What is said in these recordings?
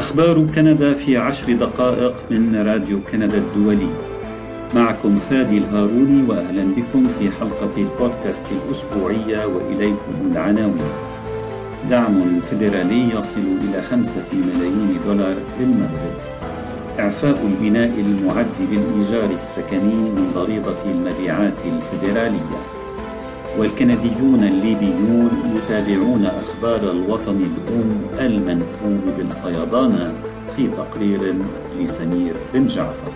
أخبار كندا في عشر دقائق من راديو كندا الدولي. معكم فادي الهاروني وأهلا بكم في حلقة البودكاست الأسبوعية وإليكم العناوين. دعم فيدرالي يصل إلى خمسة ملايين دولار للمغرب. إعفاء البناء المعد للإيجار السكني من ضريبة المبيعات الفيدرالية. والكنديون الليبيون يتابعون أخبار الوطن الأم المنكوب بالفيضانات في تقرير لسمير بن جعفر.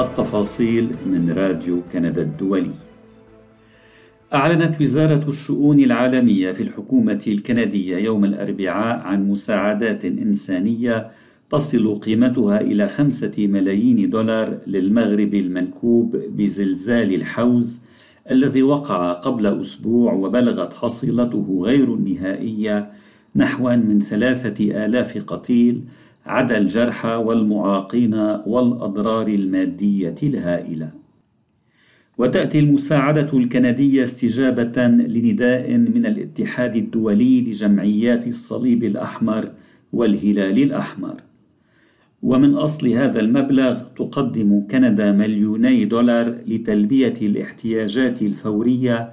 التفاصيل من راديو كندا الدولي. أعلنت وزارة الشؤون العالمية في الحكومة الكندية يوم الأربعاء عن مساعدات إنسانية تصل قيمتها إلى خمسة ملايين دولار للمغرب المنكوب بزلزال الحوز الذي وقع قبل أسبوع وبلغت حصيلته غير النهائية نحو من ثلاثة آلاف قتيل عدا الجرحى والمعاقين والأضرار المادية الهائلة. وتأتي المساعدة الكندية استجابة لنداء من الاتحاد الدولي لجمعيات الصليب الأحمر والهلال الأحمر. ومن أصل هذا المبلغ تقدم كندا مليوني دولار لتلبية الاحتياجات الفورية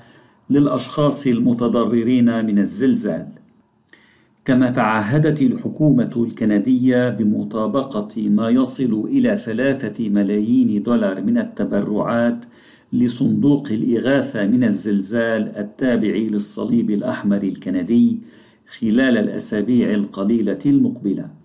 للأشخاص المتضررين من الزلزال. كما تعهدت الحكومة الكندية بمطابقة ما يصل إلى ثلاثة ملايين دولار من التبرعات لصندوق الإغاثة من الزلزال التابع للصليب الأحمر الكندي خلال الأسابيع القليلة المقبلة.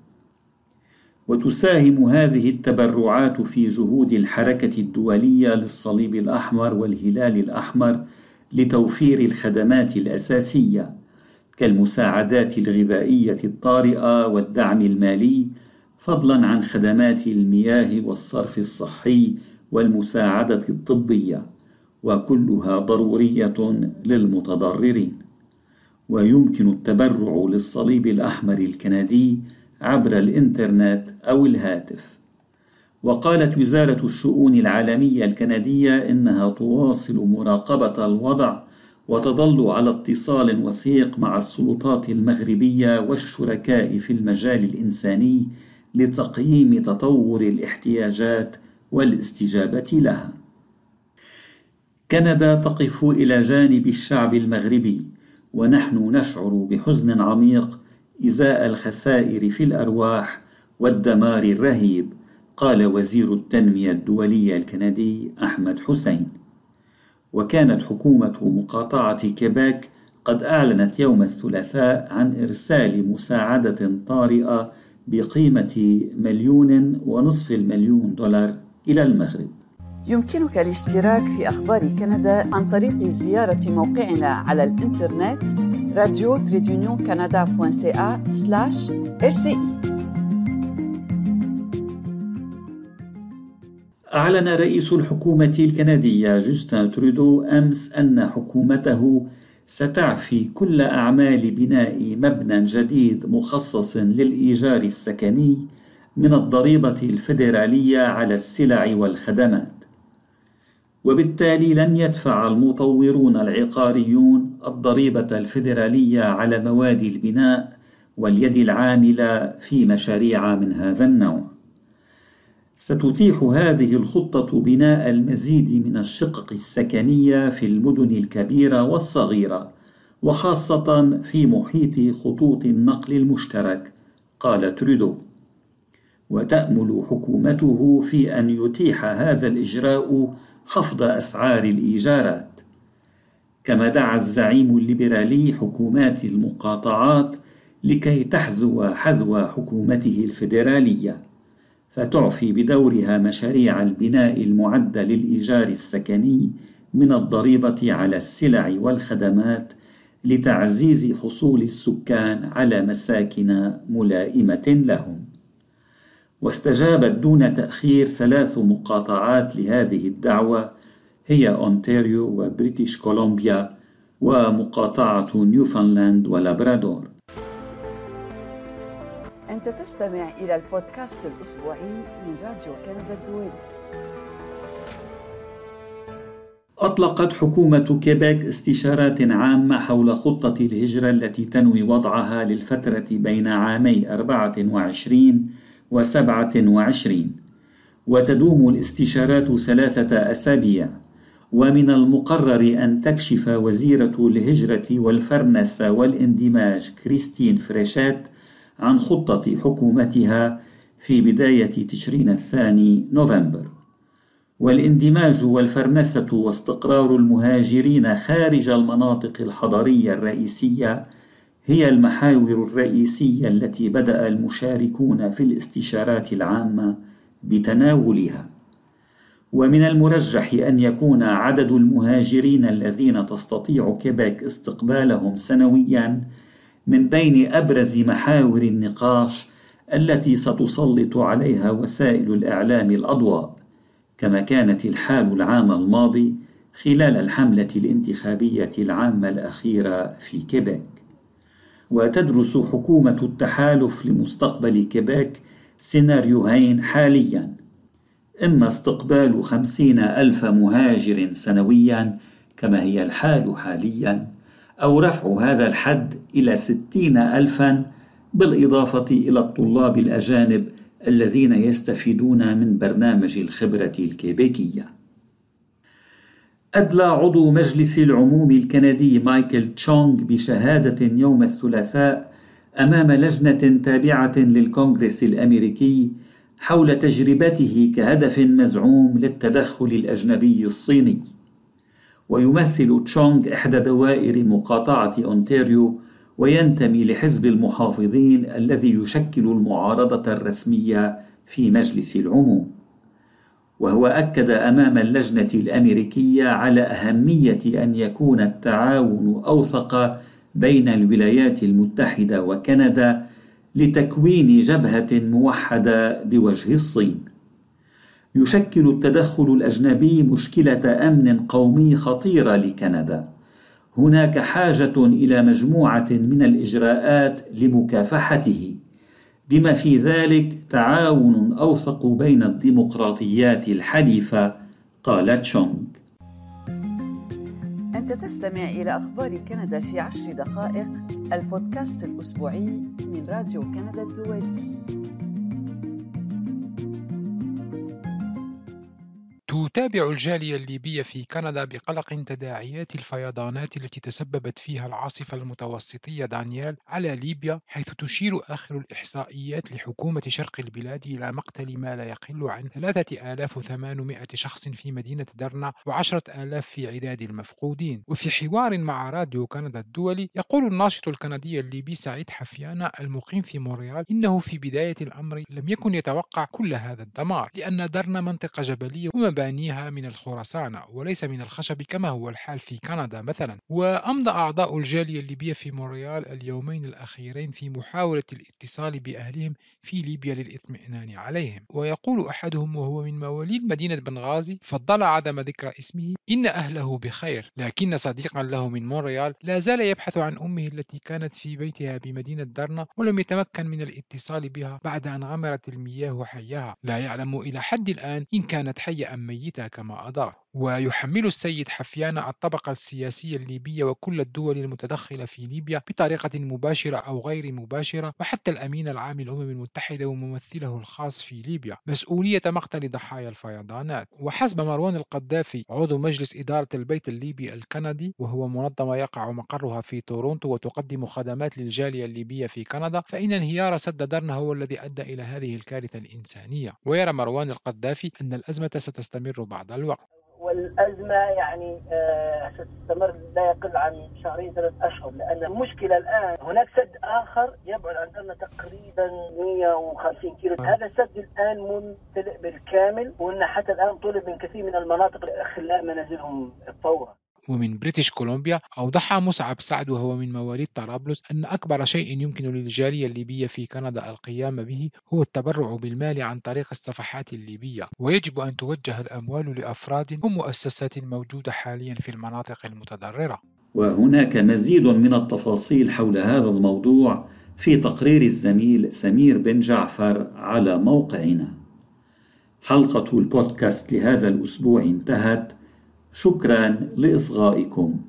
وتساهم هذه التبرعات في جهود الحركة الدولية للصليب الأحمر والهلال الأحمر لتوفير الخدمات الأساسية كالمساعدات الغذائية الطارئة والدعم المالي فضلا عن خدمات المياه والصرف الصحي والمساعدة الطبية وكلها ضرورية للمتضررين. ويمكن التبرع للصليب الأحمر الكندي عبر الإنترنت أو الهاتف وقالت وزارة الشؤون العالمية الكندية إنها تواصل مراقبة الوضع وتظل على اتصال وثيق مع السلطات المغربية والشركاء في المجال الإنساني لتقييم تطور الاحتياجات والاستجابة لها. كندا تقف إلى جانب الشعب المغربي ونحن نشعر بحزن عميق إزاء الخسائر في الأرواح والدمار الرهيب قال وزير التنمية الدولية الكندي أحمد حسين. وكانت حكومة مقاطعة كيبيك قد أعلنت يوم الثلاثاء عن إرسال مساعدة طارئة بقيمة مليون ونصف المليون دولار إلى المغرب. يمكنك الاشتراك في أخبار كندا عن طريق زيارة موقعنا على الإنترنت راديو trait d'union كندا slash RCI أعلن رئيس الحكومة الكندية جوستن ترودو أمس أن حكومته ستعفي كل أعمال بناء مبنى جديد مخصص للإيجار السكني من الضريبة الفيدرالية على السلع والخدمات. وبالتالي لن يدفع المطورون العقاريون الضريبة الفيدرالية على مواد البناء واليد العاملة في مشاريع من هذا النوع. ستتيح هذه الخطة بناء المزيد من الشقق السكنية في المدن الكبيرة والصغيرة، وخاصة في محيط خطوط النقل المشترك، قال ترودو. وتأمل حكومته في أن يتيح هذا الإجراء خفض أسعار الإيجارات. كما دعا الزعيم الليبرالي حكومات المقاطعات لكي تحذو حذو حكومته الفيدرالية فتعفي بدورها مشاريع البناء المعدة للإيجار السكني من الضريبة على السلع والخدمات لتعزيز حصول السكان على مساكن ملائمة لهم. واستجابت دون تأخير ثلاث مقاطعات لهذه الدعوة هي أونتاريو وبريتش كولومبيا ومقاطعة نيوفنلاند ولابرادور. أنت تستمع إلى البودكاست الأسبوعي من راديو كندا الدولي. أطلقت حكومة كيبيك استشارات عامة حول خطة الهجرة التي تنوي وضعها للفترة بين عامي 24 و 27 وتدوم الاستشارات ثلاثة أسابيع. ومن المقرر أن تكشف وزيرة الهجرة والفرنسة والاندماج كريستين فريشات عن خطة حكومتها في بداية تشرين الثاني نوفمبر. والاندماج والفرنسة واستقرار المهاجرين خارج المناطق الحضرية الرئيسية هي المحاور الرئيسية التي بدأ المشاركون في الاستشارات العامة بتناولها. ومن المرجح أن يكون عدد المهاجرين الذين تستطيع كيبيك استقبالهم سنويا من بين أبرز محاور النقاش التي ستسلط عليها وسائل الإعلام الأضواء كما كانت الحال العام الماضي خلال الحملة الانتخابية العامة الأخيرة في كيبيك وتدرس حكومة التحالف لمستقبل كيبيك سيناريوهين حاليا إما استقبال خمسين ألف مهاجر سنويا كما هي الحال حاليا أو رفع هذا الحد إلى ستين ألفا بالإضافة إلى الطلاب الأجانب الذين يستفيدون من برنامج الخبرة الكيبيكية. أدلى عضو مجلس العموم الكندي مايكل تشونغ بشهادة يوم الثلاثاء أمام لجنة تابعة للكونغرس الأمريكي حول تجربته كهدف مزعوم للتدخل الأجنبي الصيني. ويمثل تشونغ إحدى دوائر مقاطعة أونتاريو وينتمي لحزب المحافظين الذي يشكل المعارضة الرسمية في مجلس العموم وهو أكد أمام اللجنة الأمريكية على أهمية أن يكون التعاون أوثق بين الولايات المتحدة وكندا لتكوين جبهة موحدة بوجه الصين. يشكل التدخل الأجنبي مشكلة أمن قومي خطيرة لكندا. هناك حاجة إلى مجموعة من الإجراءات لمكافحته بما في ذلك تعاون أوثق بين الديمقراطيات الحليفة قال تشونغ أنت تستمع إلى أخبار كندا في عشر دقائق البودكاست الأسبوعي من راديو كندا الدولي. تتابع الجالية الليبية في كندا بقلق تداعيات الفيضانات التي تسببت فيها العاصفة المتوسطية دانيال على ليبيا حيث تشير آخر الإحصائيات لحكومة شرق البلاد إلى مقتل ما لا يقل عن 3800 شخص في مدينة درنا و10 آلاف في عداد المفقودين. وفي حوار مع راديو كندا الدولي يقول الناشط الكندي الليبي سعيد حفيانة المقيم في مونريال إنه في بداية الأمر لم يكن يتوقع كل هذا الدمار لأن درنا منطقة جبلية ومبانيها من الخرسانة وليس من الخشب كما هو الحال في كندا مثلا. وأمضى أعضاء الجالية الليبية في مونريال اليومين الأخيرين في محاولة الاتصال بأهلهم في ليبيا للإطمئنان عليهم. ويقول أحدهم وهو من مواليد مدينة بنغازي فضل عدم ذكر اسمه إن أهله بخير. لكن صديقا له من مونريال لا زال يبحث عن أمه التي كانت في بيتها بمدينة درنا ولم يتمكن من الاتصال بها بعد أن غمرت المياه حيها لا يعلم إلى حد الآن إن كانت حية أم ميتة. كما أضاف ويحمل السيد حفيان الطبقة السياسية الليبية وكل الدول المتدخلة في ليبيا بطريقة مباشرة أو غير مباشرة وحتى الأمين العام للأمم المتحدة وممثله الخاص في ليبيا. مسؤولية مقتل ضحايا الفيضانات. وحسب مروان القذافي عضو مجلس إدارة البيت الليبي الكندي وهو منظمة يقع مقرها في تورونتو وتقدم خدمات للجالية الليبية في كندا فإن انهيار سد درنا هو الذي أدى إلى هذه الكارثة الإنسانية. ويرى مروان القذافي أن الأزمة ستستمر بعد الوقت. والأزمة يعني آه، ستستمر لا يقل عن شهرين ثلاث أشهر. لأن المشكلة الآن هناك سد آخر يبعد عن درنا تقريبا 150 كيلو. آه. هذا السد الآن ممتلئ بالكامل وإن حتى الآن طلب من كثير من المناطق اخلاء منازلهم فورا ومن بريتش كولومبيا أوضح مصعب سعد وهو من مواليد طرابلس أن أكبر شيء يمكن للجالية الليبية في كندا القيام به هو التبرع بالمال عن طريق الصفحات الليبية. ويجب أن توجه الأموال لأفراد ومؤسسات موجودة حاليا في المناطق المتضررة. وهناك مزيد من التفاصيل حول هذا الموضوع في تقرير الزميل سمير بن جعفر على موقعنا. حلقة البودكاست لهذا الأسبوع انتهت. شكرا لإصغائكم.